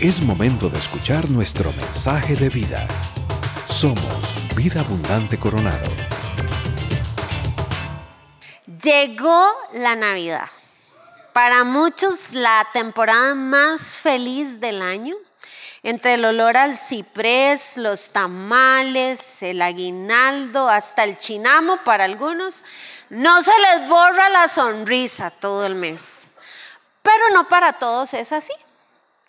Es momento de escuchar nuestro mensaje de vida. Somos Vida Abundante Coronado. Llegó la Navidad. Para muchos la temporada más feliz del año. Entre el olor al ciprés, los tamales, el aguinaldo, hasta el chinamo para algunos, no se les borra la sonrisa todo el mes. Pero no para todos es así.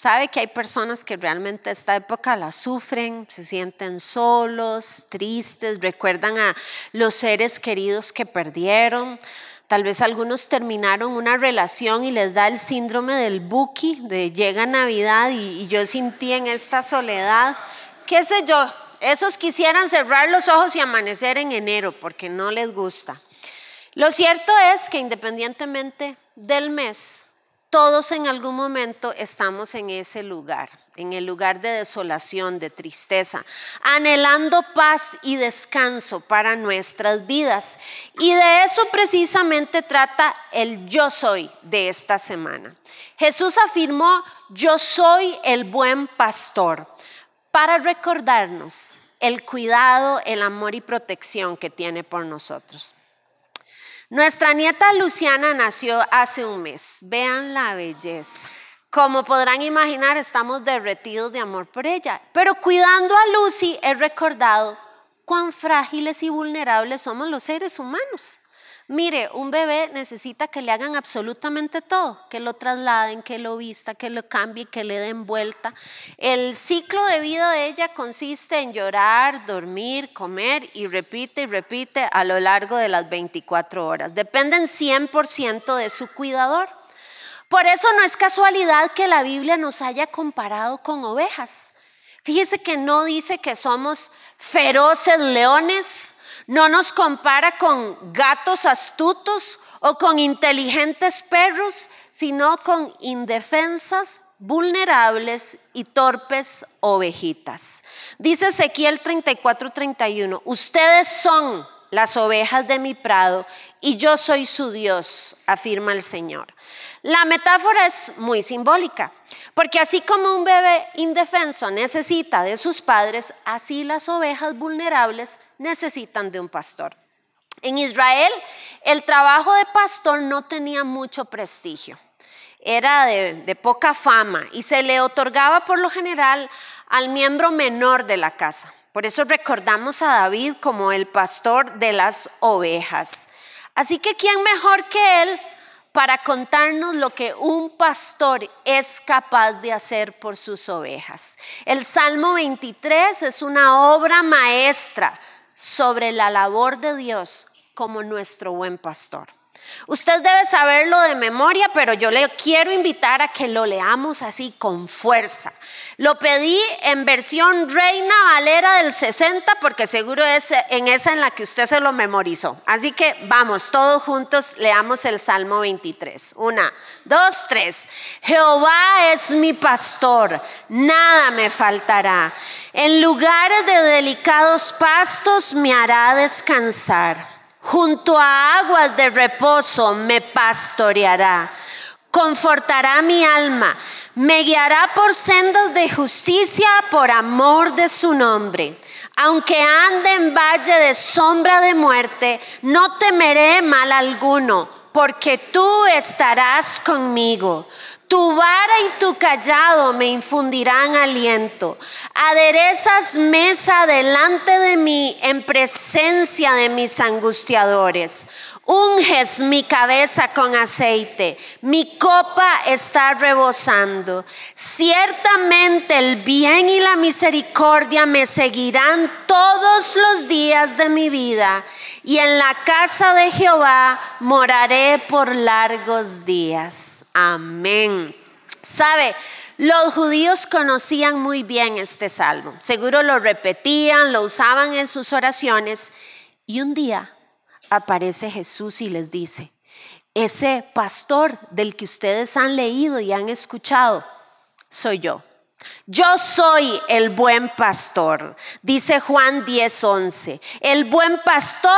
Sabe que hay personas que realmente esta época la sufren, se sienten solos, tristes, recuerdan a los seres queridos que perdieron. Tal vez algunos terminaron una relación y les da el síndrome del buki, de llega Navidad y, yo sentí en esta soledad, qué sé yo, esos quisieran cerrar los ojos y amanecer en enero porque no les gusta. Lo cierto es que independientemente del mes, todos en algún momento estamos en ese lugar, en el lugar de desolación, de tristeza, anhelando paz y descanso para nuestras vidas. Y de eso precisamente trata el yo soy de esta semana. Jesús afirmó, yo soy el buen pastor, para recordarnos el cuidado, el amor y protección que tiene por nosotros. Nuestra nieta Luciana nació hace un mes. Vean la belleza. Como podrán imaginar, estamos derretidos de amor por ella. Pero cuidando a Lucy he recordado cuán frágiles y vulnerables somos los seres humanos. Mire, un bebé necesita que le hagan absolutamente todo, que lo trasladen, que lo vista, que lo cambie, que le den vuelta. El ciclo de vida de ella consiste en llorar, dormir, comer y repite y repite a lo largo de las 24 horas. Dependen 100% de su cuidador. Por eso no es casualidad que la Biblia nos haya comparado con ovejas. Fíjese que no dice que somos feroces leones, no nos compara con gatos astutos o con inteligentes perros, sino con indefensas, vulnerables y torpes ovejitas. Dice Ezequiel 34:31, ustedes son las ovejas de mi prado y yo soy su Dios, afirma el Señor. La metáfora es muy simbólica. Porque así como un bebé indefenso necesita de sus padres, así las ovejas vulnerables necesitan de un pastor. En Israel el trabajo de pastor no tenía mucho prestigio, era de, poca fama y se le otorgaba por lo general al miembro menor de la casa. Por eso recordamos a David como el pastor de las ovejas. Así que ¿quién mejor que él para contarnos lo que un pastor es capaz de hacer por sus ovejas. El Salmo 23 es una obra maestra sobre la labor de Dios como nuestro buen pastor. Usted debe saberlo de memoria, pero yo le quiero invitar a que lo leamos así con fuerza. Lo pedí en versión Reina Valera del 60 porque seguro es en esa en la que usted se lo memorizó. Así que vamos, todos juntos leamos el Salmo 23. Una, dos, tres. Jehová es mi pastor, nada me faltará. En lugares de delicados pastos me hará descansar junto a aguas de reposo me pastoreará, confortará mi alma, me guiará por sendas de justicia por amor de su nombre. Aunque ande en valle de sombra de muerte, no temeré mal alguno, porque tú estarás conmigo. Tu vara y tu callado me infundirán aliento. Aderezas mesa delante de mí en presencia de mis angustiadores. Unges mi cabeza con aceite, mi copa está rebosando. Ciertamente el bien y la misericordia me seguirán todos los días de mi vida y en la casa de Jehová moraré por largos días. Amén. ¿Sabe? Los judíos conocían muy bien este salmo. Seguro lo repetían, lo usaban en sus oraciones. Y un día aparece Jesús y les dice, ese pastor del que ustedes han leído y han escuchado, soy yo. Yo soy el buen pastor, dice Juan 10:11. El buen pastor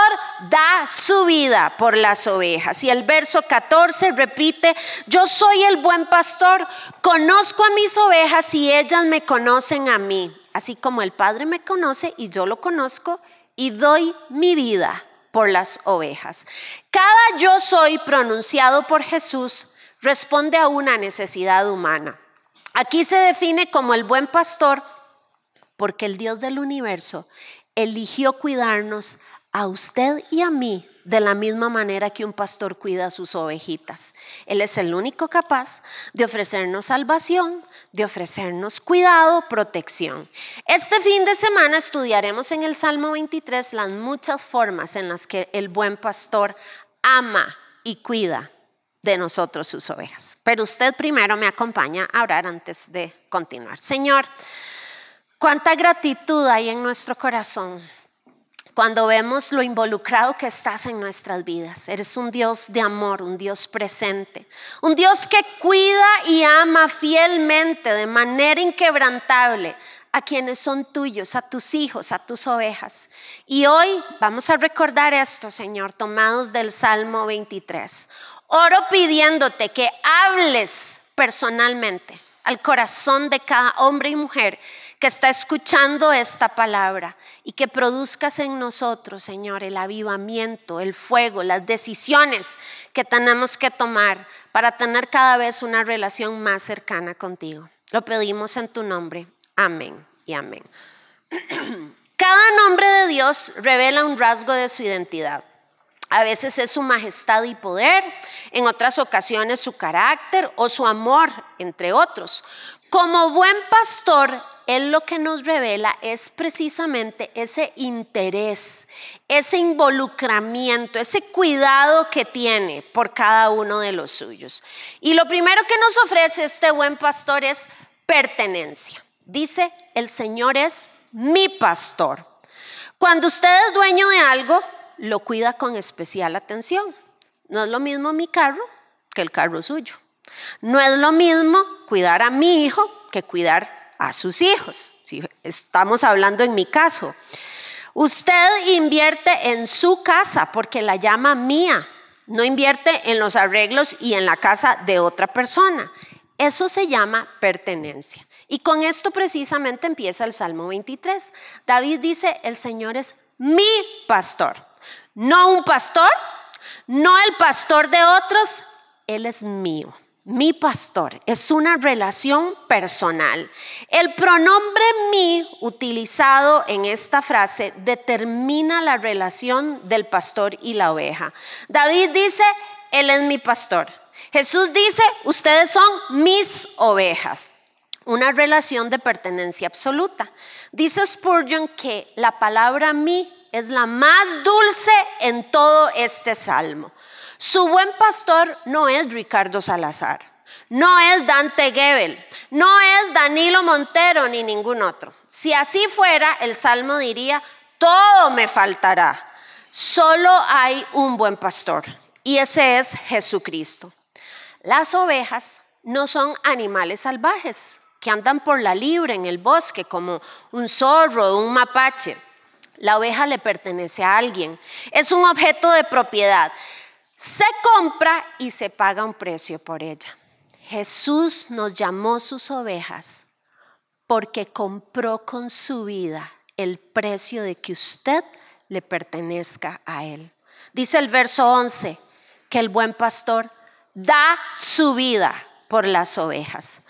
da su vida por las ovejas. Y el verso 14 repite, yo soy el buen pastor, conozco a mis ovejas y ellas me conocen a mí, así como el Padre me conoce y yo lo conozco y doy mi vida por las ovejas. Cada yo soy pronunciado por Jesús responde a una necesidad humana. Aquí se define como el buen pastor porque el Dios del universo eligió cuidarnos a usted y a mí de la misma manera que un pastor cuida a sus ovejitas. Él es el único capaz de ofrecernos salvación, de ofrecernos cuidado, protección. Este fin de semana estudiaremos en el Salmo 23 las muchas formas en las que el buen pastor ama y cuida de nosotros sus ovejas. Pero usted primero me acompaña a orar antes de continuar. Señor, cuánta gratitud hay en nuestro corazón cuando vemos lo involucrado que estás en nuestras vidas. Eres un Dios de amor, un Dios presente, un Dios que cuida y ama fielmente, de manera inquebrantable, a quienes son tuyos, a tus hijos, a tus ovejas. Y hoy vamos a recordar esto, Señor, tomados del Salmo 23. Oro pidiéndote que hables personalmente al corazón de cada hombre y mujer que está escuchando esta palabra y que produzcas en nosotros, Señor, el avivamiento, el fuego, las decisiones que tenemos que tomar para tener cada vez una relación más cercana contigo. Lo pedimos en tu nombre. Amén y amén. Cada nombre de Dios revela un rasgo de su identidad. A veces es su majestad y poder, en otras ocasiones su carácter o su amor, entre otros. Como buen pastor, Él lo que nos revela es precisamente ese interés, ese involucramiento, ese cuidado que tiene por cada uno de los suyos. Y lo primero que nos ofrece este buen pastor es pertenencia. Dice, el Señor es mi pastor. Cuando usted es dueño de algo, lo cuida con especial atención. No es lo mismo mi carro que el carro suyo. No es lo mismo cuidar a mi hijo que cuidar a sus hijos. Si estamos hablando en mi caso. Usted invierte en su casa porque la llama mía. No invierte en los arreglos y en la casa de otra persona. Eso se llama pertenencia. Y con esto precisamente empieza el Salmo 23. David dice, el Señor es mi pastor. No un pastor, no el pastor de otros, Él es mío. Mi pastor es una relación personal. El pronombre mi utilizado en esta frase determina la relación del pastor y la oveja. David dice, Él es mi pastor. Jesús dice, ustedes son mis ovejas. Una relación de pertenencia absoluta. Dice Spurgeon que la palabra mi es la más dulce en todo este salmo. Su buen pastor no es Ricardo Salazar, no es Dante Gebel, no es Danilo Montero ni ningún otro. Si así fuera, el salmo diría, todo me faltará. Solo hay un buen pastor y ese es Jesucristo. Las ovejas no son animales salvajes que andan por la libre en el bosque como un zorro o un mapache. La oveja le pertenece a alguien. Es un objeto de propiedad. Se compra y se paga un precio por ella. Jesús nos llamó sus ovejas porque compró con su vida el precio de que usted le pertenezca a Él. Dice el verso 11 que el buen pastor da su vida por las ovejas.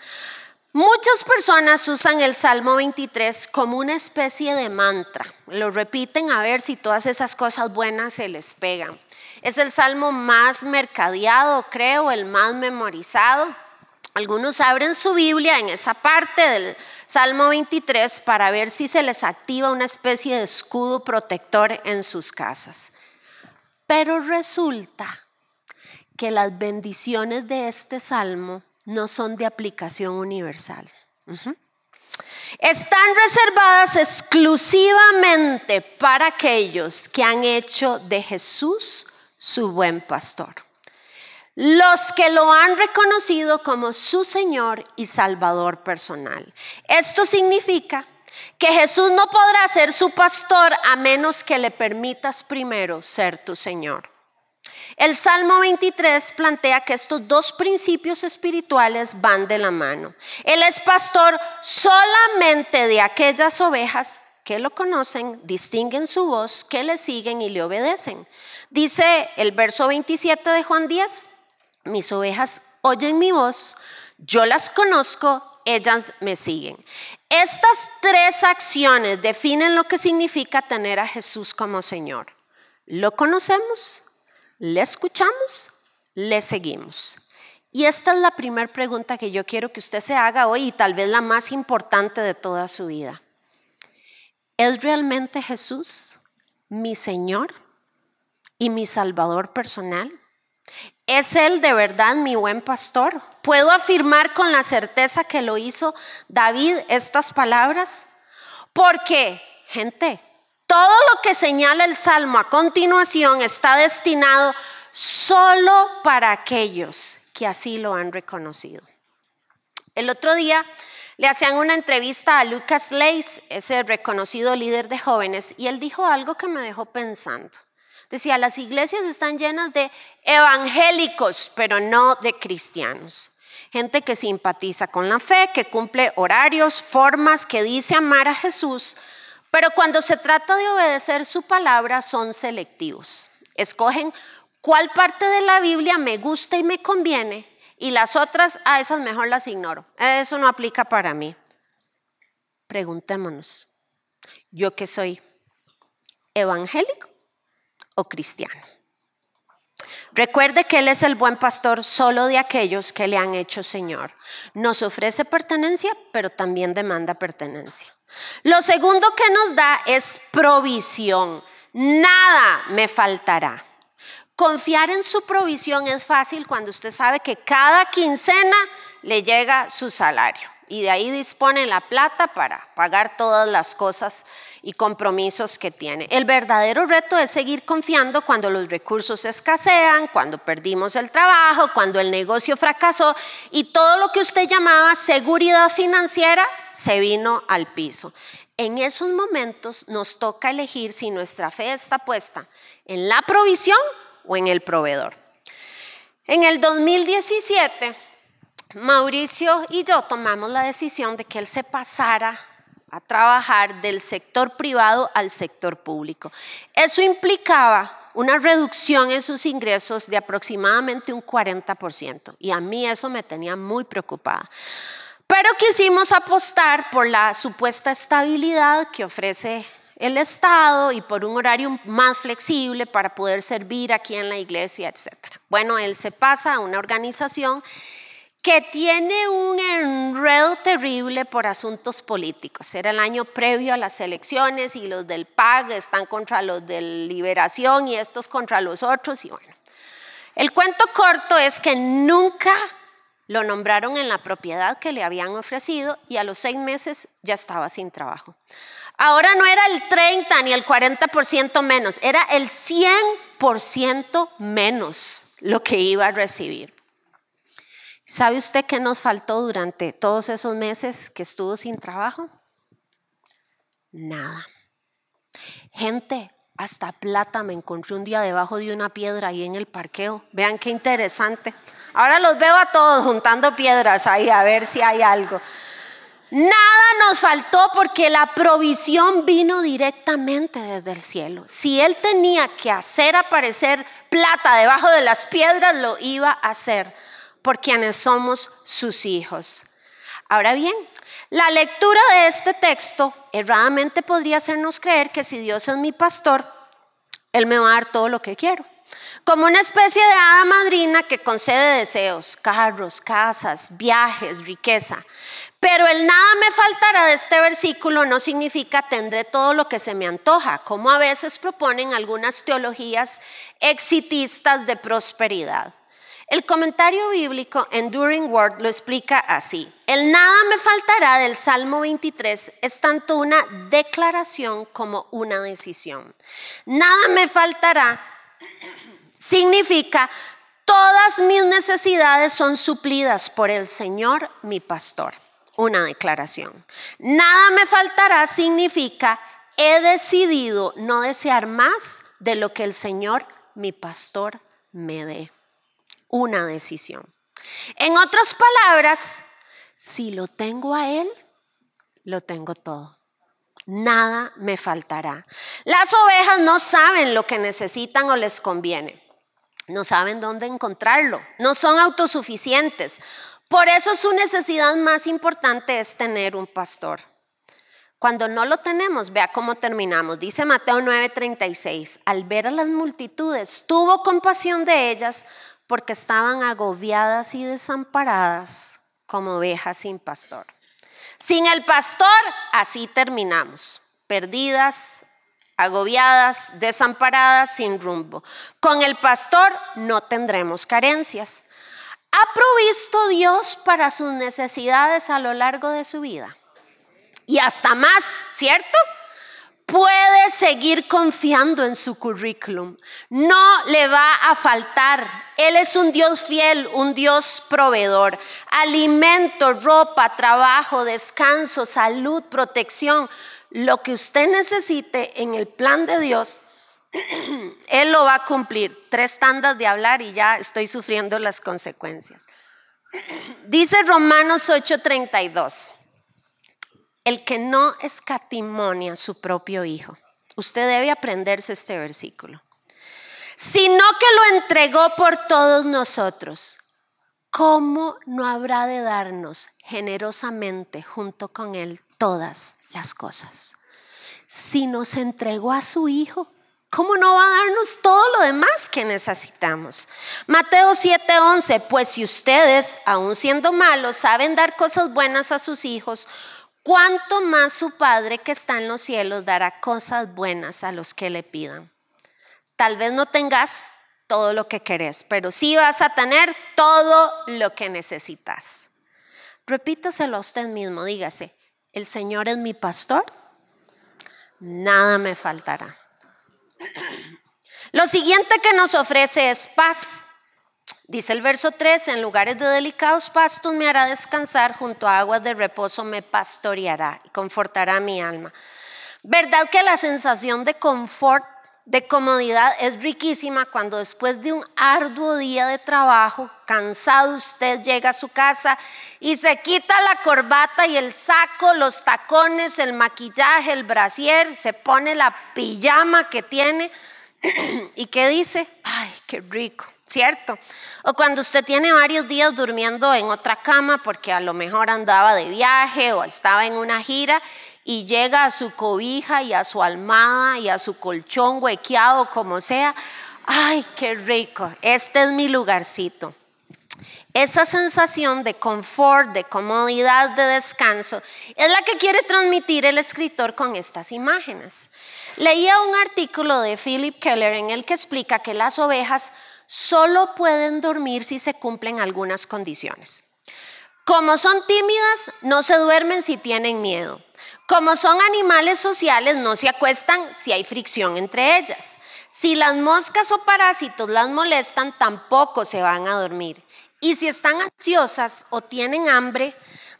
Muchas personas usan el Salmo 23 como una especie de mantra. Lo repiten a ver si todas esas cosas buenas se les pegan. Es el salmo más mercadeado, creo, el más memorizado. Algunos abren su Biblia en esa parte del Salmo 23 para ver si se les activa una especie de escudo protector en sus casas. Pero resulta que las bendiciones de este salmo no son de aplicación universal. Están reservadas exclusivamente para aquellos que han hecho de Jesús su buen pastor. los que lo han reconocido como su Señor y Salvador personal. Esto significa que Jesús no podrá ser su pastor a menos que le permitas primero ser tu Señor. El Salmo 23 plantea que estos dos principios espirituales van de la mano. Él es pastor solamente de aquellas ovejas que lo conocen, distinguen su voz, que le siguen y le obedecen. Dice el verso 27 de Juan 10, mis ovejas oyen mi voz, yo las conozco, ellas me siguen. Estas tres acciones definen lo que significa tener a Jesús como Señor. Lo conocemos, le escuchamos, le seguimos. Y esta es la primera pregunta que yo quiero que usted se haga hoy y tal vez la más importante de toda su vida. ¿Es realmente Jesús mi Señor y mi Salvador personal? ¿Es Él de verdad mi buen pastor? ¿Puedo afirmar con la certeza que lo hizo David estas palabras? Porque, gente, todo lo que señala el Salmo a continuación está destinado solo para aquellos que así lo han reconocido. El otro día le hacían una entrevista a Lucas Leis, ese reconocido líder de jóvenes, y él dijo algo que me dejó pensando. Decía, las iglesias están llenas de evangélicos, pero no de cristianos. Gente que simpatiza con la fe, que cumple horarios, formas, que dice amar a Jesús, pero cuando se trata de obedecer su palabra son selectivos. Escogen cuál parte de la Biblia me gusta y me conviene y las otras, a esas mejor las ignoro. Eso no aplica para mí. Preguntémonos, ¿yo qué soy? ¿Evangélico o cristiano? Recuerde que Él es el buen pastor solo de aquellos que le han hecho Señor. Nos ofrece pertenencia, pero también demanda pertenencia. Lo segundo que nos da es provisión. Nada me faltará. Confiar en su provisión es fácil cuando usted sabe que cada quincena le llega su salario y de ahí dispone la plata para pagar todas las cosas y compromisos que tiene. El verdadero reto es seguir confiando cuando los recursos escasean, cuando perdimos el trabajo, cuando el negocio fracasó y todo lo que usted llamaba seguridad financiera se vino al piso. En esos momentos nos toca elegir si nuestra fe está puesta en la provisión o en el proveedor. En el 2017, Mauricio y yo tomamos la decisión de que él se pasara a trabajar del sector privado al sector público. Eso implicaba una reducción en sus ingresos de aproximadamente un 40%. Y a mí eso me tenía muy preocupada. Pero quisimos apostar por la supuesta estabilidad que ofrece el Estado y por un horario más flexible para poder servir aquí en la iglesia, etc. Bueno, él se pasa a una organización que tiene un enredo terrible por asuntos políticos. Era el año previo a las elecciones y los del PAG están contra los de Liberación y estos contra los otros. Y bueno, el cuento corto es que nunca lo nombraron en la propiedad que le habían ofrecido y a los seis meses ya estaba sin trabajo. Ahora no era el 30 ni el 40% menos, era el 100% menos lo que iba a recibir. ¿Sabe usted qué nos faltó durante todos esos meses que estuvo sin trabajo? Nada. Gente, hasta plata me encontré un día debajo de una piedra ahí en el parqueo. Vean qué interesante. Ahora los veo a todos juntando piedras ahí a ver si hay algo. Nada nos faltó porque la provisión vino directamente desde el cielo. Si Él tenía que hacer aparecer plata debajo de las piedras, lo iba a hacer por quienes somos sus hijos. Ahora bien, la lectura de este texto erradamente podría hacernos creer que si Dios es mi pastor, Él me va a dar todo lo que quiero. Como una especie de hada madrina que concede deseos, carros, casas, viajes, riqueza. Pero el nada me faltará de este versículo no significa tendré todo lo que se me antoja, como a veces proponen algunas teologías exitistas de prosperidad. El comentario bíblico Enduring Word lo explica así. El nada me faltará del Salmo 23 es tanto una declaración como una decisión. Nada me faltará significa Todas mis necesidades son suplidas por el Señor, mi pastor. Una declaración. Nada me faltará significa he decidido no desear más de lo que el Señor, mi pastor, me dé. Una decisión. En otras palabras, si lo tengo a Él, lo tengo todo. Nada me faltará. Las ovejas no saben lo que necesitan o les conviene. No saben dónde encontrarlo. No son autosuficientes. Por eso su necesidad más importante es tener un pastor. Cuando no lo tenemos, vea cómo terminamos. Dice Mateo 9:36, al ver a las multitudes, tuvo compasión de ellas porque estaban agobiadas y desamparadas como ovejas sin pastor. Sin el pastor, así terminamos, perdidas, agobiadas, desamparadas, sin rumbo. Con el pastor no tendremos carencias. ¿Ha provisto Dios para sus necesidades a lo largo de su vida? Y hasta más, ¿cierto? Puede seguir confiando en su currículum. No le va a faltar. Él es un Dios fiel, un Dios proveedor. Alimento, ropa, trabajo, descanso, salud, protección. Lo que usted necesite en el plan de Dios, Él lo va a cumplir. Tres tandas de hablar y ya estoy sufriendo las consecuencias. Dice Romanos 8:32 el que no escatimonia a su propio Hijo. Usted debe aprenderse este versículo. Sino que lo entregó por todos nosotros. ¿Cómo no habrá de darnos generosamente junto con Él todas las cosas? Si nos entregó a su Hijo, ¿cómo no va a darnos todo lo demás que necesitamos? Mateo 7:11, pues si ustedes, aun siendo malos, saben dar cosas buenas a sus hijos, ¿cuánto más su Padre que está en los cielos dará cosas buenas a los que le pidan? Tal vez no tengas todo lo que querés, pero sí vas a tener todo lo que necesitas. Repítaselo a usted mismo, dígase, el Señor es mi pastor, nada me faltará. Lo siguiente que nos ofrece es paz. Dice el verso 3, en lugares de delicados pastos me hará descansar, junto a aguas de reposo me pastoreará y confortará mi alma. ¿Verdad que la sensación de confort, de comodidad es riquísima cuando después de un arduo día de trabajo, cansado usted llega a su casa y se quita la corbata y el saco, los tacones, el maquillaje, el brasier, se pone la pijama que tiene y qué dice, ay, qué rico ¿cierto? O cuando usted tiene varios días durmiendo en otra cama porque a lo mejor andaba de viaje o estaba en una gira y llega a su cobija y a su almada y a su colchón huequeado, como sea, ay, qué rico, este es mi lugarcito. Esa sensación de confort, de comodidad, de descanso, es la que quiere transmitir el escritor con estas imágenes. Leía un artículo de Philip Keller en el que explica que las ovejas solo pueden dormir si se cumplen algunas condiciones. Como son tímidas, no se duermen si tienen miedo. Como son animales sociales, no se acuestan si hay fricción entre ellas. Si las moscas o parásitos las molestan, tampoco se van a dormir. Y si están ansiosas o tienen hambre,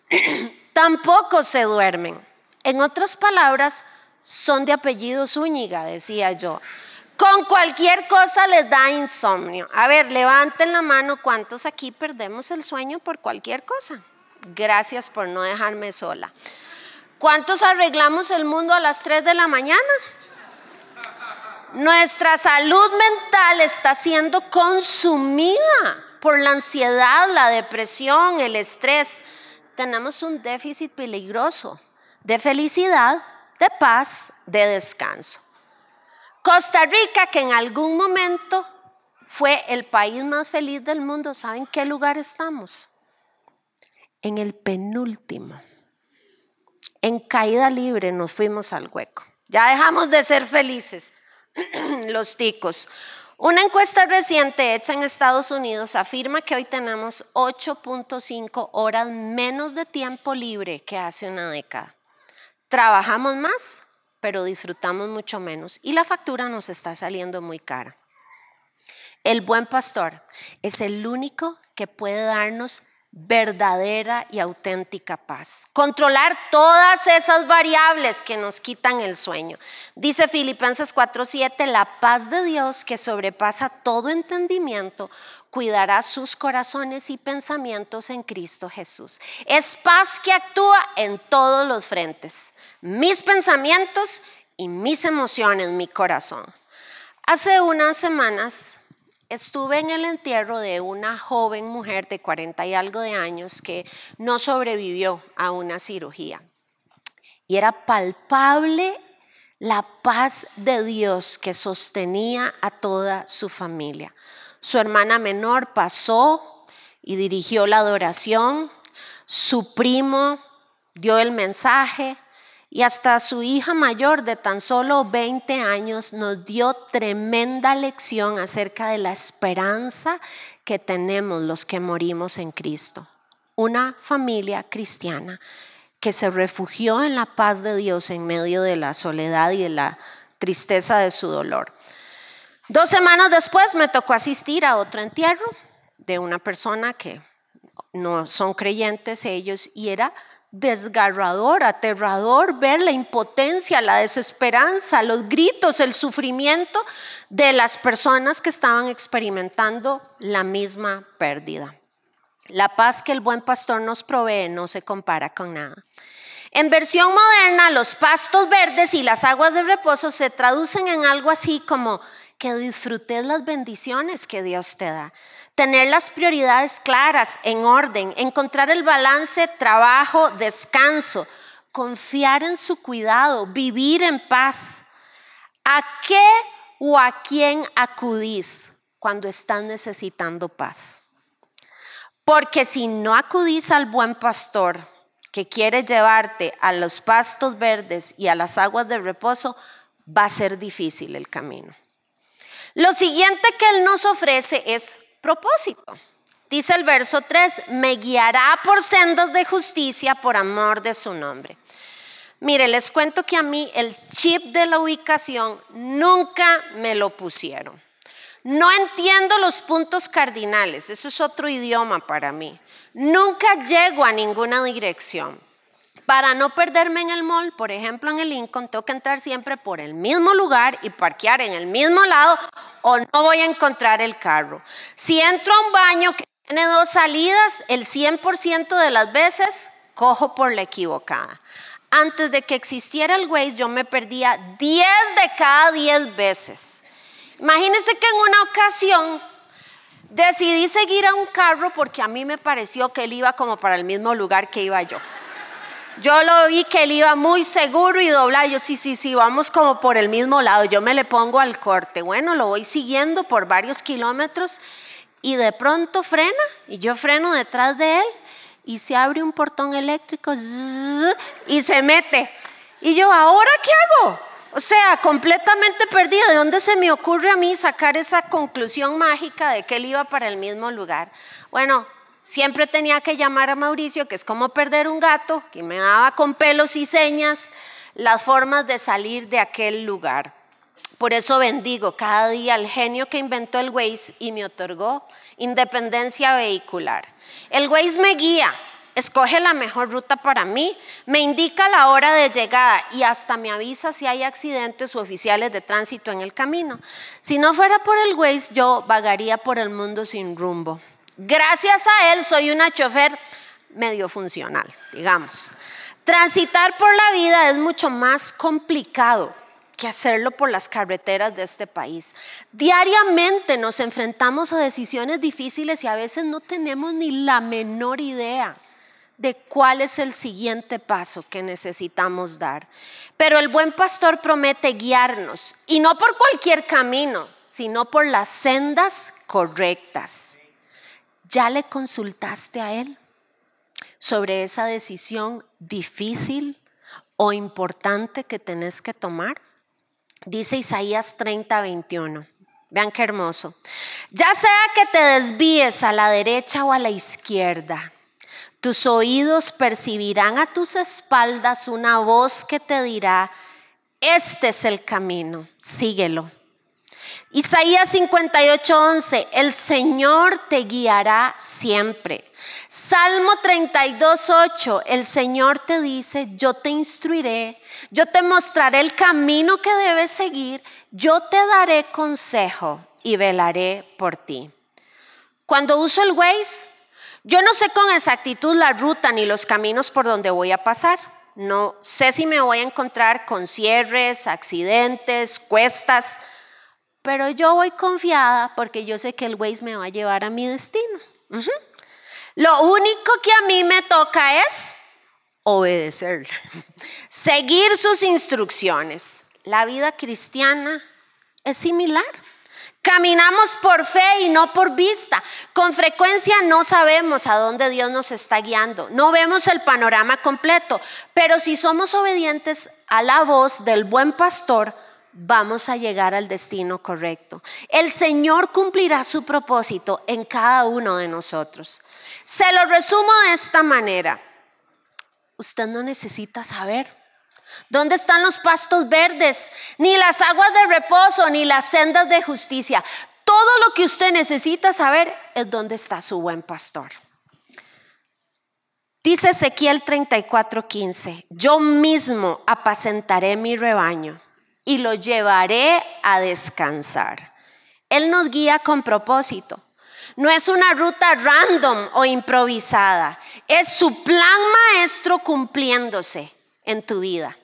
tampoco se duermen. En otras palabras, son de apellido Zúñiga, decía yo. Con cualquier cosa les da insomnio. A ver, levanten la mano, ¿cuántos aquí perdemos el sueño por cualquier cosa? Gracias por no dejarme sola. ¿Cuántos arreglamos el mundo a las 3 de la mañana? Nuestra salud mental está siendo consumida por la ansiedad, la depresión, el estrés. Tenemos un déficit peligroso de felicidad, de paz, de descanso. Costa Rica, que en algún momento fue el país más feliz del mundo, ¿saben qué lugar estamos? En el penúltimo. En caída libre nos fuimos al hueco. Ya dejamos de ser felices, los ticos. Una encuesta reciente hecha en Estados Unidos afirma que hoy tenemos 8.5 horas menos de tiempo libre que hace una década. Trabajamos más, pero disfrutamos mucho menos y la factura nos está saliendo muy cara. El buen pastor es el único que puede darnos verdadera y auténtica paz. Controlar todas esas variables que nos quitan el sueño. Dice Filipenses 4:7, la paz de Dios que sobrepasa todo entendimiento cuidará sus corazones y pensamientos en Cristo Jesús. Es paz que actúa en todos los frentes, mis pensamientos y mis emociones, mi corazón. Hace unas semanas estuve en el entierro de una joven mujer de 40 y algo de años que no sobrevivió a una cirugía. Y era palpable la paz de Dios que sostenía a toda su familia. Su hermana menor pasó y dirigió la adoración. Su primo dio el mensaje. Y hasta su hija mayor de tan solo 20 años nos dio tremenda lección acerca de la esperanza que tenemos los que morimos en Cristo. Una familia cristiana que se refugió en la paz de Dios en medio de la soledad y de la tristeza de su dolor. Dos semanas después me tocó asistir a otro entierro de una persona que no son creyentes ellos y era desgarrador, aterrador ver la impotencia, la desesperanza, los gritos, el sufrimiento de las personas que estaban experimentando la misma pérdida. La paz que el buen pastor nos provee no se compara con nada. En versión moderna, los pastos verdes y las aguas de reposo se traducen en algo así como que disfrutes las bendiciones que Dios te da tener las prioridades claras, en orden, encontrar el balance trabajo, descanso, confiar en su cuidado, vivir en paz. ¿A qué o a quién acudís cuando estás necesitando paz? Porque si no acudís al buen pastor que quiere llevarte a los pastos verdes y a las aguas de reposo, va a ser difícil el camino. Lo siguiente que Él nos ofrece es propósito. Dice el verso 3, me guiará por sendas de justicia por amor de su nombre. Mire, les cuento que a mí el chip de la ubicación nunca me lo pusieron. No entiendo los puntos cardinales, eso es otro idioma para mí. Nunca llego a ninguna dirección. Para no perderme en el mall, por ejemplo en el Lincoln, tengo que entrar siempre por el mismo lugar y parquear en el mismo lado o no voy a encontrar el carro. Si entro a un baño que tiene dos salidas, el 100% de las veces cojo por la equivocada. Antes de que existiera el Waze, yo me perdía 10 de cada 10 veces. Imagínense que en una ocasión decidí seguir a un carro porque a mí me pareció que él iba como para el mismo lugar que iba yo. Yo lo vi que él iba muy seguro y dobla. Yo, sí, sí, sí, vamos como por el mismo lado. Yo me le pongo al corte. Bueno, lo voy siguiendo por varios kilómetros y de pronto frena y yo freno detrás de él y se abre un portón eléctrico y se mete. Y yo, ¿ahora qué hago? O sea, completamente perdida. ¿De dónde se me ocurre a mí sacar esa conclusión mágica de que él iba para el mismo lugar? Bueno, Siempre tenía que llamar a Mauricio, que es como perder un gato, que me daba con pelos y señas las formas de salir de aquel lugar. Por eso bendigo cada día al genio que inventó el Waze y me otorgó independencia vehicular. El Waze me guía, escoge la mejor ruta para mí, me indica la hora de llegada y hasta me avisa si hay accidentes o oficiales de tránsito en el camino. Si no fuera por el Waze, yo vagaría por el mundo sin rumbo. Gracias a él soy una chofer medio funcional, digamos. Transitar por la vida es mucho más complicado que hacerlo por las carreteras de este país. Diariamente nos enfrentamos a decisiones difíciles y a veces no tenemos ni la menor idea de cuál es el siguiente paso que necesitamos dar. Pero el buen pastor promete guiarnos, y no por cualquier camino, sino por las sendas correctas. ¿Ya le consultaste a Él sobre esa decisión difícil o importante que tenés que tomar? Dice Isaías 30, 21. Vean qué hermoso. Ya sea que te desvíes a la derecha o a la izquierda, tus oídos percibirán a tus espaldas una voz que te dirá, este es el camino, síguelo. Isaías 58:11, el Señor te guiará siempre. Salmo 32:8, el Señor te dice, yo te instruiré, yo te mostraré el camino que debes seguir, yo te daré consejo y velaré por ti. Cuando uso el Waze, yo no sé con exactitud la ruta ni los caminos por donde voy a pasar. No sé si me voy a encontrar con cierres, accidentes, cuestas pero yo voy confiada porque yo sé que el Waze me va a llevar a mi destino. Lo único que a mí me toca es obedecer, seguir sus instrucciones. La vida cristiana es similar. Caminamos por fe y no por vista. Con frecuencia no sabemos a dónde Dios nos está guiando. No vemos el panorama completo. Pero si somos obedientes a la voz del buen pastor, vamos a llegar al destino correcto. El Señor cumplirá su propósito en cada uno de nosotros. Se lo resumo de esta manera. Usted no necesita saber dónde están los pastos verdes, ni las aguas de reposo, ni las sendas de justicia. Todo lo que usted necesita saber es dónde está su buen pastor. Dice Ezequiel 34:15, yo mismo apacentaré mi rebaño y lo llevaré a descansar. Él nos guía con propósito. No es una ruta random o improvisada, es su plan maestro cumpliéndose en tu vida.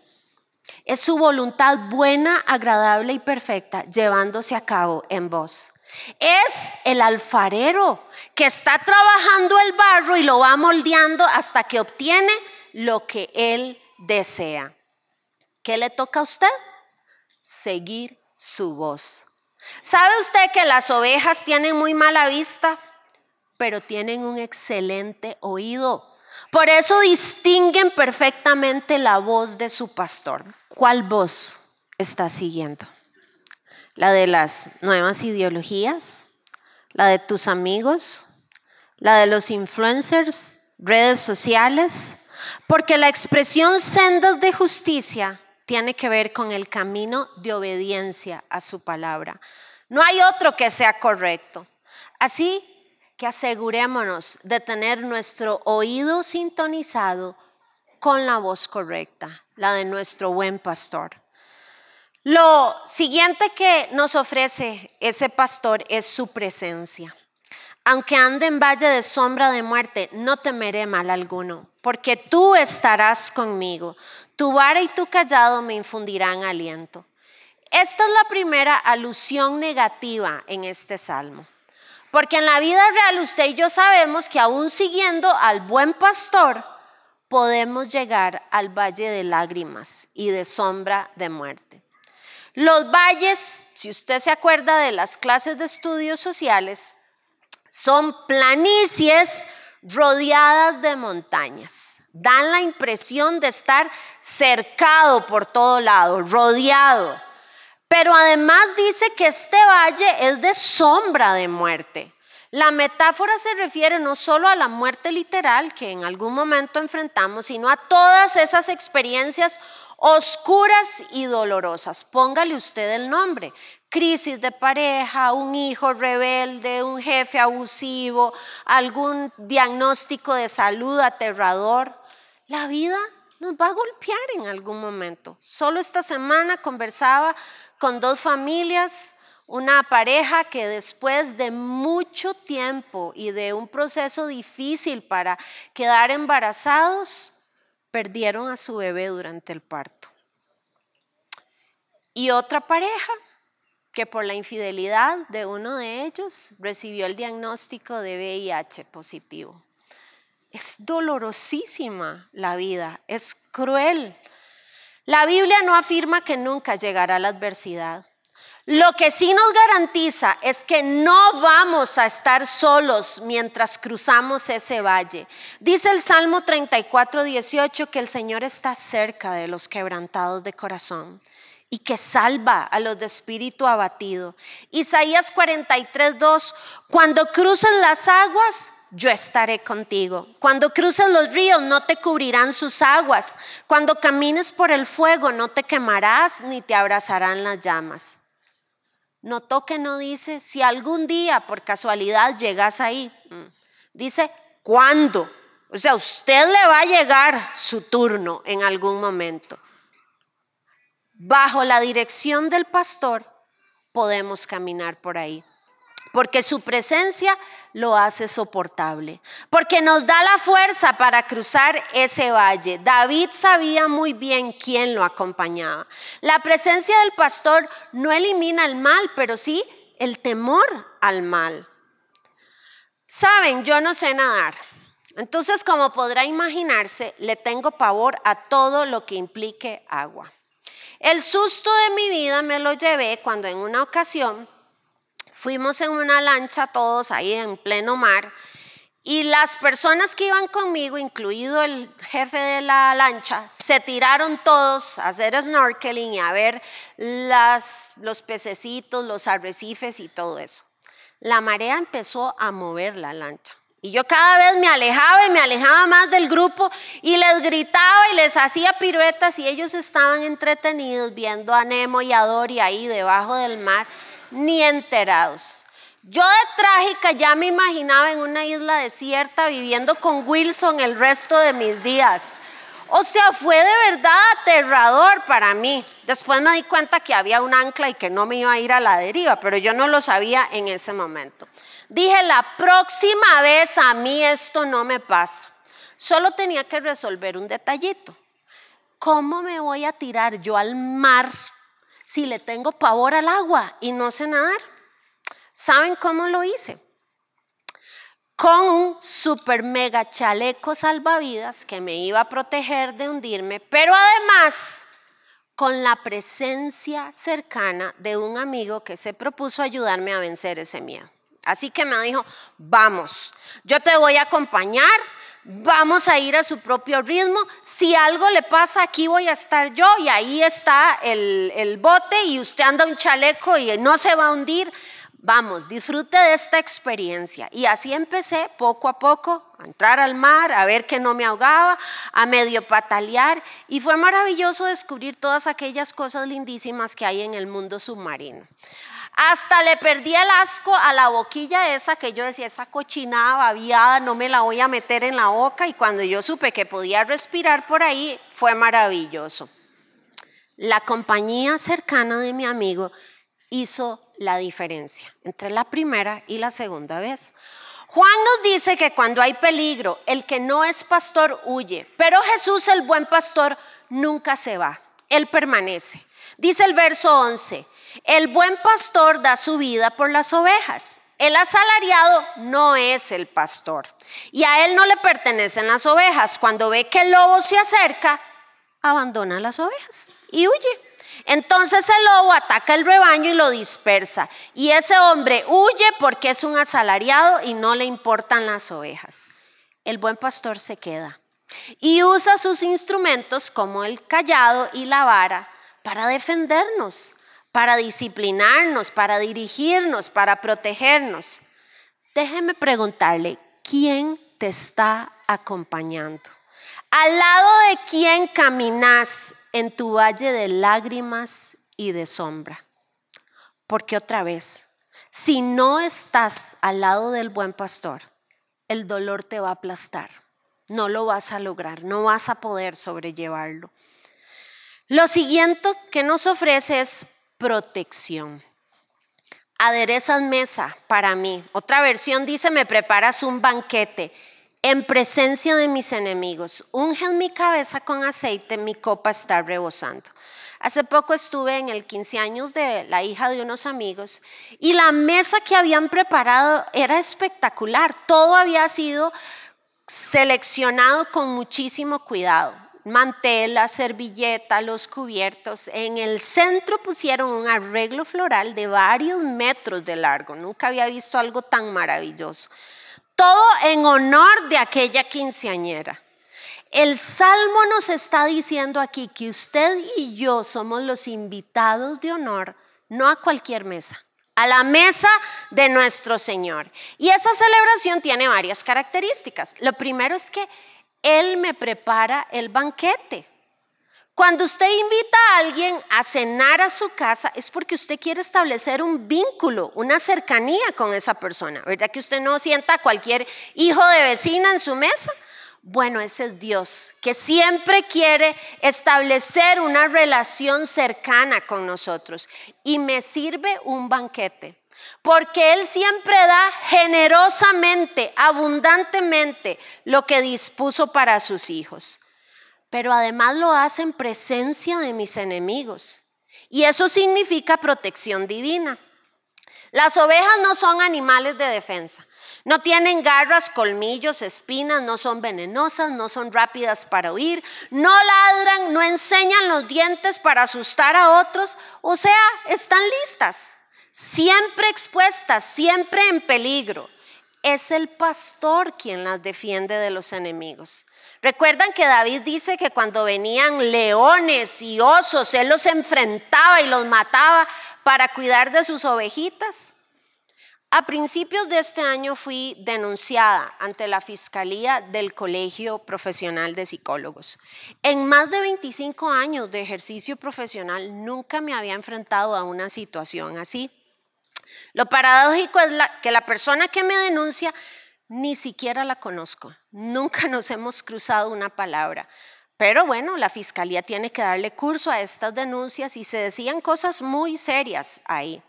Es su voluntad buena, agradable y perfecta llevándose a cabo en vos. Es el alfarero que está trabajando el barro y lo va moldeando hasta que obtiene lo que él desea. ¿Qué le toca a usted? Seguir su voz. ¿Sabe usted que las ovejas tienen muy mala vista, pero tienen un excelente oído? Por eso distinguen perfectamente la voz de su pastor. ¿Cuál voz está siguiendo? ¿La de las nuevas ideologías? ¿La de tus amigos? ¿La de los influencers? ¿Redes sociales? Porque la expresión sendas de justicia tiene que ver con el camino de obediencia a su palabra. No hay otro que sea correcto. Así que asegurémonos de tener nuestro oído sintonizado con la voz correcta, la de nuestro buen pastor. Lo siguiente que nos ofrece ese pastor es su presencia. Aunque ande en valle de sombra de muerte, no temeré mal alguno, porque tú estarás conmigo. Tu vara y tu callado me infundirán aliento. Esta es la primera alusión negativa en este salmo. Porque en la vida real usted y yo sabemos que aún siguiendo al buen pastor, podemos llegar al valle de lágrimas y de sombra de muerte. Los valles, si usted se acuerda de las clases de estudios sociales, son planicies rodeadas de montañas dan la impresión de estar cercado por todo lado, rodeado. Pero además dice que este valle es de sombra de muerte. La metáfora se refiere no solo a la muerte literal que en algún momento enfrentamos, sino a todas esas experiencias oscuras y dolorosas. Póngale usted el nombre. Crisis de pareja, un hijo rebelde, un jefe abusivo, algún diagnóstico de salud aterrador. La vida nos va a golpear en algún momento. Solo esta semana conversaba con dos familias, una pareja que después de mucho tiempo y de un proceso difícil para quedar embarazados, perdieron a su bebé durante el parto. Y otra pareja que por la infidelidad de uno de ellos recibió el diagnóstico de VIH positivo. Es dolorosísima la vida, es cruel. La Biblia no afirma que nunca llegará la adversidad. Lo que sí nos garantiza es que no vamos a estar solos mientras cruzamos ese valle. Dice el Salmo 34, 18 que el Señor está cerca de los quebrantados de corazón y que salva a los de espíritu abatido. Isaías 43, 2, cuando crucen las aguas, yo estaré contigo. Cuando cruces los ríos, no te cubrirán sus aguas. Cuando camines por el fuego, no te quemarás ni te abrazarán las llamas. Notó que no dice si algún día por casualidad llegas ahí. Mm. Dice, ¿cuándo? O sea, usted le va a llegar su turno en algún momento. Bajo la dirección del pastor podemos caminar por ahí porque su presencia lo hace soportable, porque nos da la fuerza para cruzar ese valle. David sabía muy bien quién lo acompañaba. La presencia del pastor no elimina el mal, pero sí el temor al mal. Saben, yo no sé nadar. Entonces, como podrá imaginarse, le tengo pavor a todo lo que implique agua. El susto de mi vida me lo llevé cuando en una ocasión Fuimos en una lancha todos ahí en pleno mar y las personas que iban conmigo, incluido el jefe de la lancha, se tiraron todos a hacer snorkeling y a ver las, los pececitos, los arrecifes y todo eso. La marea empezó a mover la lancha. Y yo cada vez me alejaba y me alejaba más del grupo y les gritaba y les hacía piruetas y ellos estaban entretenidos viendo a Nemo y a Dory ahí debajo del mar ni enterados. Yo de trágica ya me imaginaba en una isla desierta viviendo con Wilson el resto de mis días. O sea, fue de verdad aterrador para mí. Después me di cuenta que había un ancla y que no me iba a ir a la deriva, pero yo no lo sabía en ese momento. Dije, la próxima vez a mí esto no me pasa. Solo tenía que resolver un detallito. ¿Cómo me voy a tirar yo al mar si le tengo pavor al agua y no sé nadar? ¿Saben cómo lo hice? Con un super mega chaleco salvavidas que me iba a proteger de hundirme, pero además con la presencia cercana de un amigo que se propuso ayudarme a vencer ese miedo. Así que me dijo, vamos, yo te voy a acompañar, vamos a ir a su propio ritmo. Si algo le pasa, aquí voy a estar yo y ahí está el, bote y usted anda un chaleco y no se va a hundir. Vamos, disfrute de esta experiencia. Y así empecé poco a poco a entrar al mar, a ver que no me ahogaba, a medio patalear. Y fue maravilloso descubrir todas aquellas cosas lindísimas que hay en el mundo submarino. Hasta le perdí el asco a la boquilla esa que yo decía, esa cochinada babiada, no me la voy a meter en la boca. Y cuando yo supe que podía respirar por ahí, fue maravilloso. La compañía cercana de mi amigo hizo la diferencia entre la primera y la segunda vez. Juan nos dice que cuando hay peligro, el que no es pastor huye, pero Jesús, el buen pastor, nunca se va, él permanece. Dice el verso 11, el buen pastor da su vida por las ovejas. El asalariado no es el pastor y a él no le pertenecen las ovejas. Cuando ve que el lobo se acerca, abandona las ovejas y huye. Entonces el lobo ataca el rebaño y lo dispersa. Y ese hombre huye porque es un asalariado y no le importan las ovejas. El buen pastor se queda y usa sus instrumentos como el callado y la vara para defendernos para disciplinarnos, para dirigirnos, para protegernos. Déjeme preguntarle, ¿quién te está acompañando? ¿Al lado de quién caminas en tu valle de lágrimas y de sombra? Porque otra vez, si no estás al lado del buen pastor, el dolor te va a aplastar. No lo vas a lograr, no vas a poder sobrellevarlo. Lo siguiente que nos ofrece es protección. Aderezas mesa para mí. Otra versión dice, me preparas un banquete en presencia de mis enemigos. Ungen mi cabeza con aceite, mi copa está rebosando. Hace poco estuve en el 15 años de la hija de unos amigos y la mesa que habían preparado era espectacular. Todo había sido seleccionado con muchísimo cuidado mantel, la servilleta, los cubiertos. En el centro pusieron un arreglo floral de varios metros de largo. Nunca había visto algo tan maravilloso. Todo en honor de aquella quinceañera. El Salmo nos está diciendo aquí que usted y yo somos los invitados de honor, no a cualquier mesa, a la mesa de nuestro Señor. Y esa celebración tiene varias características. Lo primero es que él me prepara el banquete. Cuando usted invita a alguien a cenar a su casa es porque usted quiere establecer un vínculo, una cercanía con esa persona, ¿verdad? Que usted no sienta a cualquier hijo de vecina en su mesa. Bueno, ese es Dios, que siempre quiere establecer una relación cercana con nosotros. Y me sirve un banquete, porque Él siempre da generosamente, abundantemente lo que dispuso para sus hijos pero además lo hace en presencia de mis enemigos. Y eso significa protección divina. Las ovejas no son animales de defensa. No tienen garras, colmillos, espinas, no son venenosas, no son rápidas para huir, no ladran, no enseñan los dientes para asustar a otros. O sea, están listas, siempre expuestas, siempre en peligro. Es el pastor quien las defiende de los enemigos. Recuerdan que David dice que cuando venían leones y osos, él los enfrentaba y los mataba para cuidar de sus ovejitas. A principios de este año fui denunciada ante la Fiscalía del Colegio Profesional de Psicólogos. En más de 25 años de ejercicio profesional nunca me había enfrentado a una situación así. Lo paradójico es que la persona que me denuncia ni siquiera la conozco, nunca nos hemos cruzado una palabra. Pero bueno, la fiscalía tiene que darle curso a estas denuncias y se decían cosas muy serias ahí.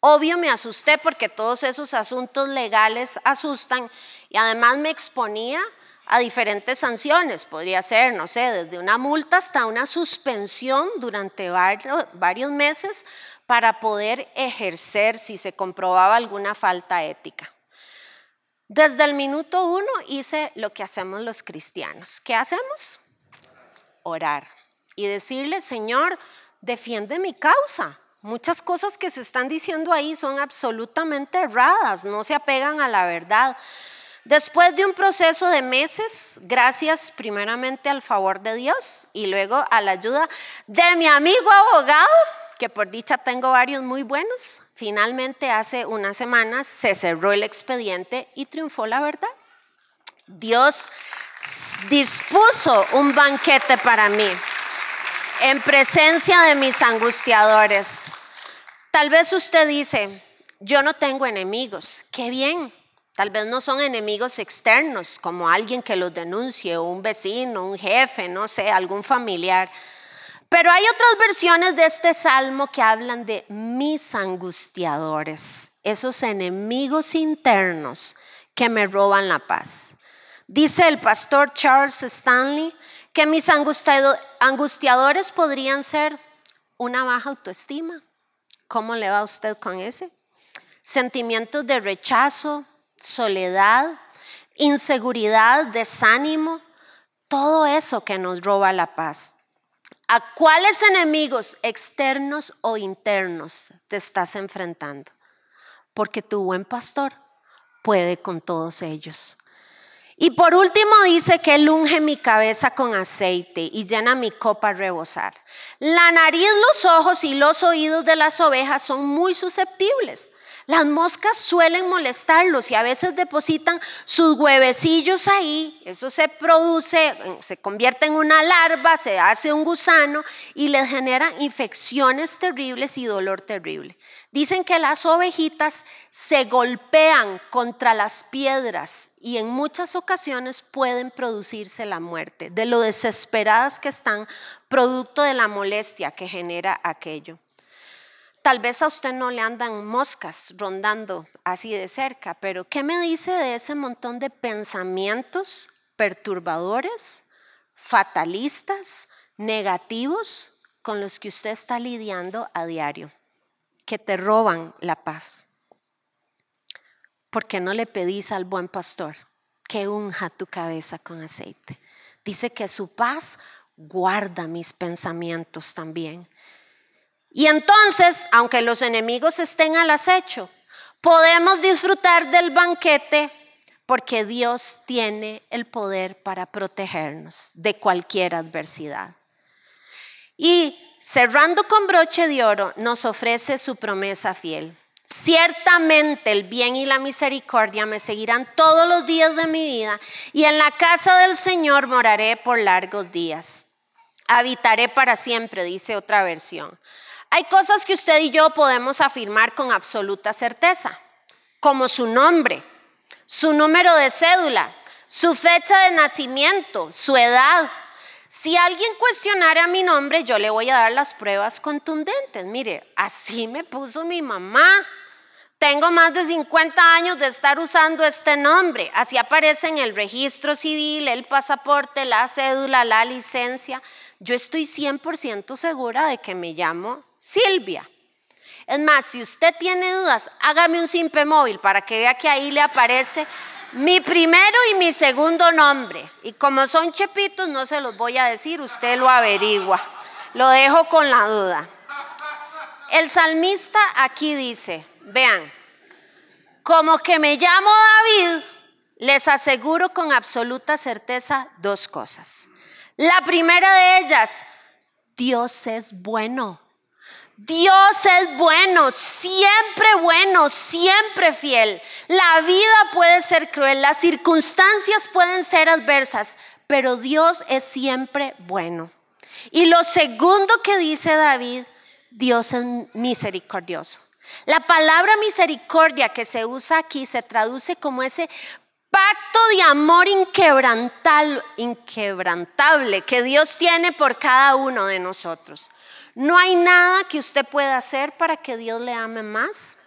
Obvio me asusté porque todos esos asuntos legales asustan y además me exponía a diferentes sanciones. Podría ser, no sé, desde una multa hasta una suspensión durante varios, meses para poder ejercer si se comprobaba alguna falta ética. Desde el minuto uno hice lo que hacemos los cristianos. ¿Qué hacemos? Orar y decirle, Señor, defiende mi causa. Muchas cosas que se están diciendo ahí son absolutamente erradas, no se apegan a la verdad. Después de un proceso de meses, gracias primeramente al favor de Dios y luego a la ayuda de mi amigo abogado, que por dicha tengo varios muy buenos, finalmente hace unas semanas se cerró el expediente y triunfó la verdad. Dios dispuso un banquete para mí en presencia de mis angustiadores. Tal vez usted dice, yo no tengo enemigos, qué bien. Tal vez no son enemigos externos, como alguien que los denuncie, o un vecino, un jefe, no sé, algún familiar. Pero hay otras versiones de este salmo que hablan de mis angustiadores, esos enemigos internos que me roban la paz. Dice el pastor Charles Stanley que mis angustiadores podrían ser una baja autoestima. ¿Cómo le va a usted con ese? Sentimientos de rechazo, soledad, inseguridad, desánimo, todo eso que nos roba la paz. ¿A cuáles enemigos externos o internos te estás enfrentando? Porque tu buen pastor puede con todos ellos. Y por último dice que él unge mi cabeza con aceite y llena mi copa a rebosar. La nariz, los ojos y los oídos de las ovejas son muy susceptibles. Las moscas suelen molestarlos y a veces depositan sus huevecillos ahí. Eso se produce, se convierte en una larva, se hace un gusano y les genera infecciones terribles y dolor terrible. Dicen que las ovejitas se golpean contra las piedras y en muchas ocasiones pueden producirse la muerte, de lo desesperadas que están, producto de la molestia que genera aquello. Tal vez a usted no le andan moscas rondando así de cerca, pero ¿qué me dice de ese montón de pensamientos perturbadores, fatalistas, negativos con los que usted está lidiando a diario, que te roban la paz? ¿Por qué no le pedís al buen pastor que unja tu cabeza con aceite? Dice que su paz guarda mis pensamientos también. Y entonces, aunque los enemigos estén al acecho, podemos disfrutar del banquete porque Dios tiene el poder para protegernos de cualquier adversidad. Y cerrando con broche de oro, nos ofrece su promesa fiel. Ciertamente el bien y la misericordia me seguirán todos los días de mi vida y en la casa del Señor moraré por largos días. habitaré para siempre, dice otra versión. Hay cosas que usted y yo podemos afirmar con absoluta certeza, como su nombre, su número de cédula, su fecha de nacimiento, su edad. Si alguien cuestionara mi nombre, yo le voy a dar las pruebas contundentes. Mire, así me puso mi mamá. Tengo más de 50 años de estar usando este nombre. Así aparece en el registro civil, el pasaporte, la cédula, la licencia. Yo estoy 100% segura de que me llamo Silvia. Es más, si usted tiene dudas, hágame un simple móvil para que vea que ahí le aparece mi primero y mi segundo nombre. Y como son chepitos, no se los voy a decir, usted lo averigua. Lo dejo con la duda. El salmista aquí dice, vean, como que me llamo David, les aseguro con absoluta certeza dos cosas. La primera de ellas, Dios es bueno. Dios es bueno, siempre bueno, siempre fiel. La vida puede ser cruel, las circunstancias pueden ser adversas, pero Dios es siempre bueno. Y lo segundo que dice David, Dios es misericordioso. La palabra misericordia que se usa aquí se traduce como ese pacto de amor inquebrantable, que Dios tiene por cada uno de nosotros. No hay nada que usted pueda hacer para que Dios le ame más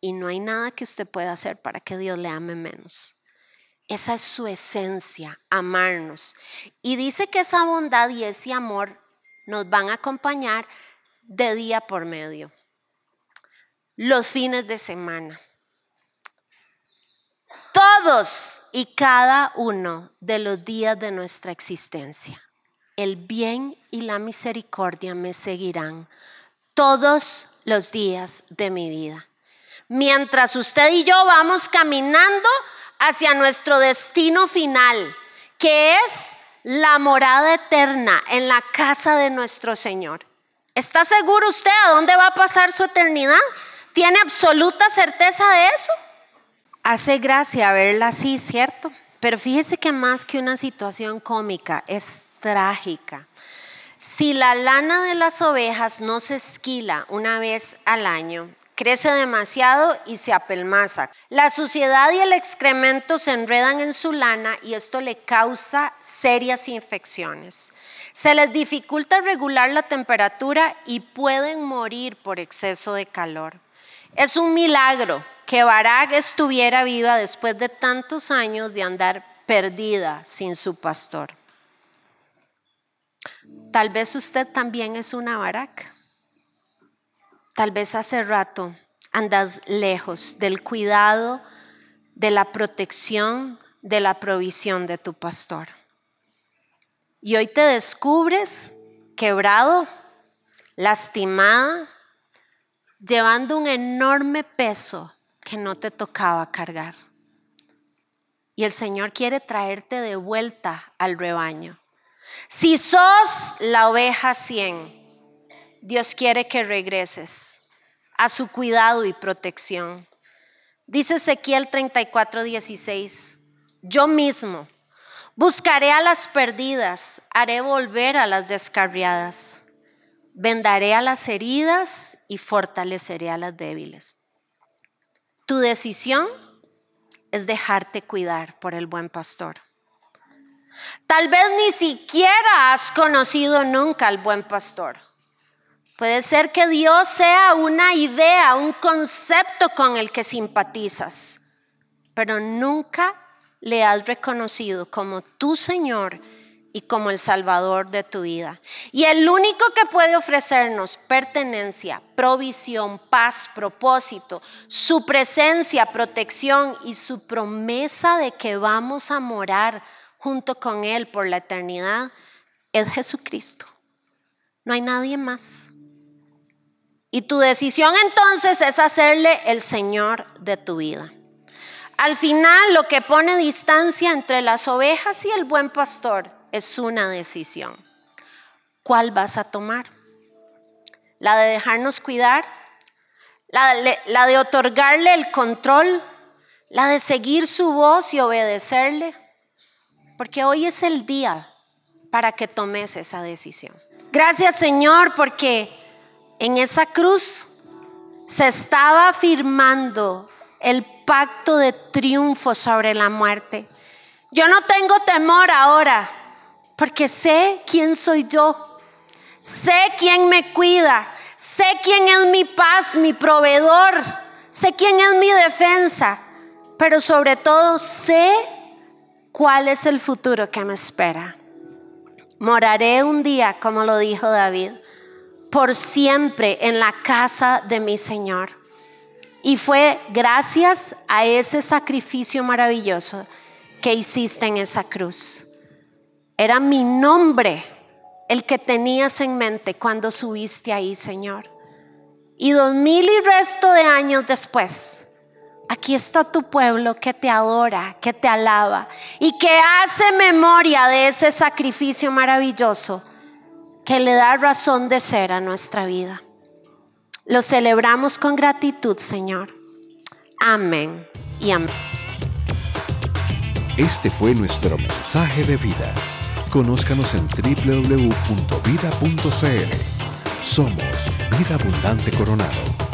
y no hay nada que usted pueda hacer para que Dios le ame menos. Esa es su esencia, amarnos. Y dice que esa bondad y ese amor nos van a acompañar de día por medio. Los fines de semana. Todos y cada uno de los días de nuestra existencia el bien y la misericordia me seguirán todos los días de mi vida. Mientras usted y yo vamos caminando hacia nuestro destino final, que es la morada eterna en la casa de nuestro Señor. ¿Está seguro usted a dónde va a pasar su eternidad? ¿Tiene absoluta certeza de eso? Hace gracia verla así, ¿cierto? Pero fíjese que más que una situación cómica, es trágica. Si la lana de las ovejas no se esquila una vez al año, crece demasiado y se apelmaza. La suciedad y el excremento se enredan en su lana y esto le causa serias infecciones. Se les dificulta regular la temperatura y pueden morir por exceso de calor. Es un milagro que Barak estuviera viva después de tantos años de andar perdida sin su pastor. Tal vez usted también es una baraca. Tal vez hace rato andas lejos del cuidado, de la protección, de la provisión de tu pastor. Y hoy te descubres quebrado, lastimada, llevando un enorme peso que no te tocaba cargar. Y el Señor quiere traerte de vuelta al rebaño. Si sos la oveja 100, Dios quiere que regreses a su cuidado y protección. Dice Ezequiel 34, 16, yo mismo buscaré a las perdidas, haré volver a las descarriadas, vendaré a las heridas y fortaleceré a las débiles. Tu decisión es dejarte cuidar por el buen pastor. Tal vez ni siquiera has conocido nunca al buen pastor. Puede ser que Dios sea una idea, un concepto con el que simpatizas, pero nunca le has reconocido como tu Señor y como el Salvador de tu vida. Y el único que puede ofrecernos pertenencia, provisión, paz, propósito, su presencia, protección y su promesa de que vamos a morar junto con Él por la eternidad es Jesucristo. No hay nadie más. Y tu decisión entonces es hacerle el Señor de tu vida. Al final lo que pone distancia entre las ovejas y el buen pastor es una decisión. ¿Cuál vas a tomar? ¿La de dejarnos cuidar? ¿La de, la de otorgarle el control? ¿La de seguir su voz y obedecerle? Porque hoy es el día para que tomes esa decisión. Gracias Señor porque en esa cruz se estaba firmando el pacto de triunfo sobre la muerte. Yo no tengo temor ahora porque sé quién soy yo, sé quién me cuida, sé quién es mi paz, mi proveedor, sé quién es mi defensa, pero sobre todo sé cuál es el futuro que me espera. Moraré un día, como lo dijo David, por siempre en la casa de mi Señor. Y fue gracias a ese sacrificio maravilloso que hiciste en esa cruz. Era mi nombre el que tenías en mente cuando subiste ahí, Señor. Y dos mil y resto de años después, aquí está tu pueblo que te adora, que te alaba y que hace memoria de ese sacrificio maravilloso que le da razón de ser a nuestra vida. Lo celebramos con gratitud, Señor. Amén y amén. Este fue nuestro mensaje de vida. Conózcanos en www.vida.cl. Somos Vida Abundante Coronado.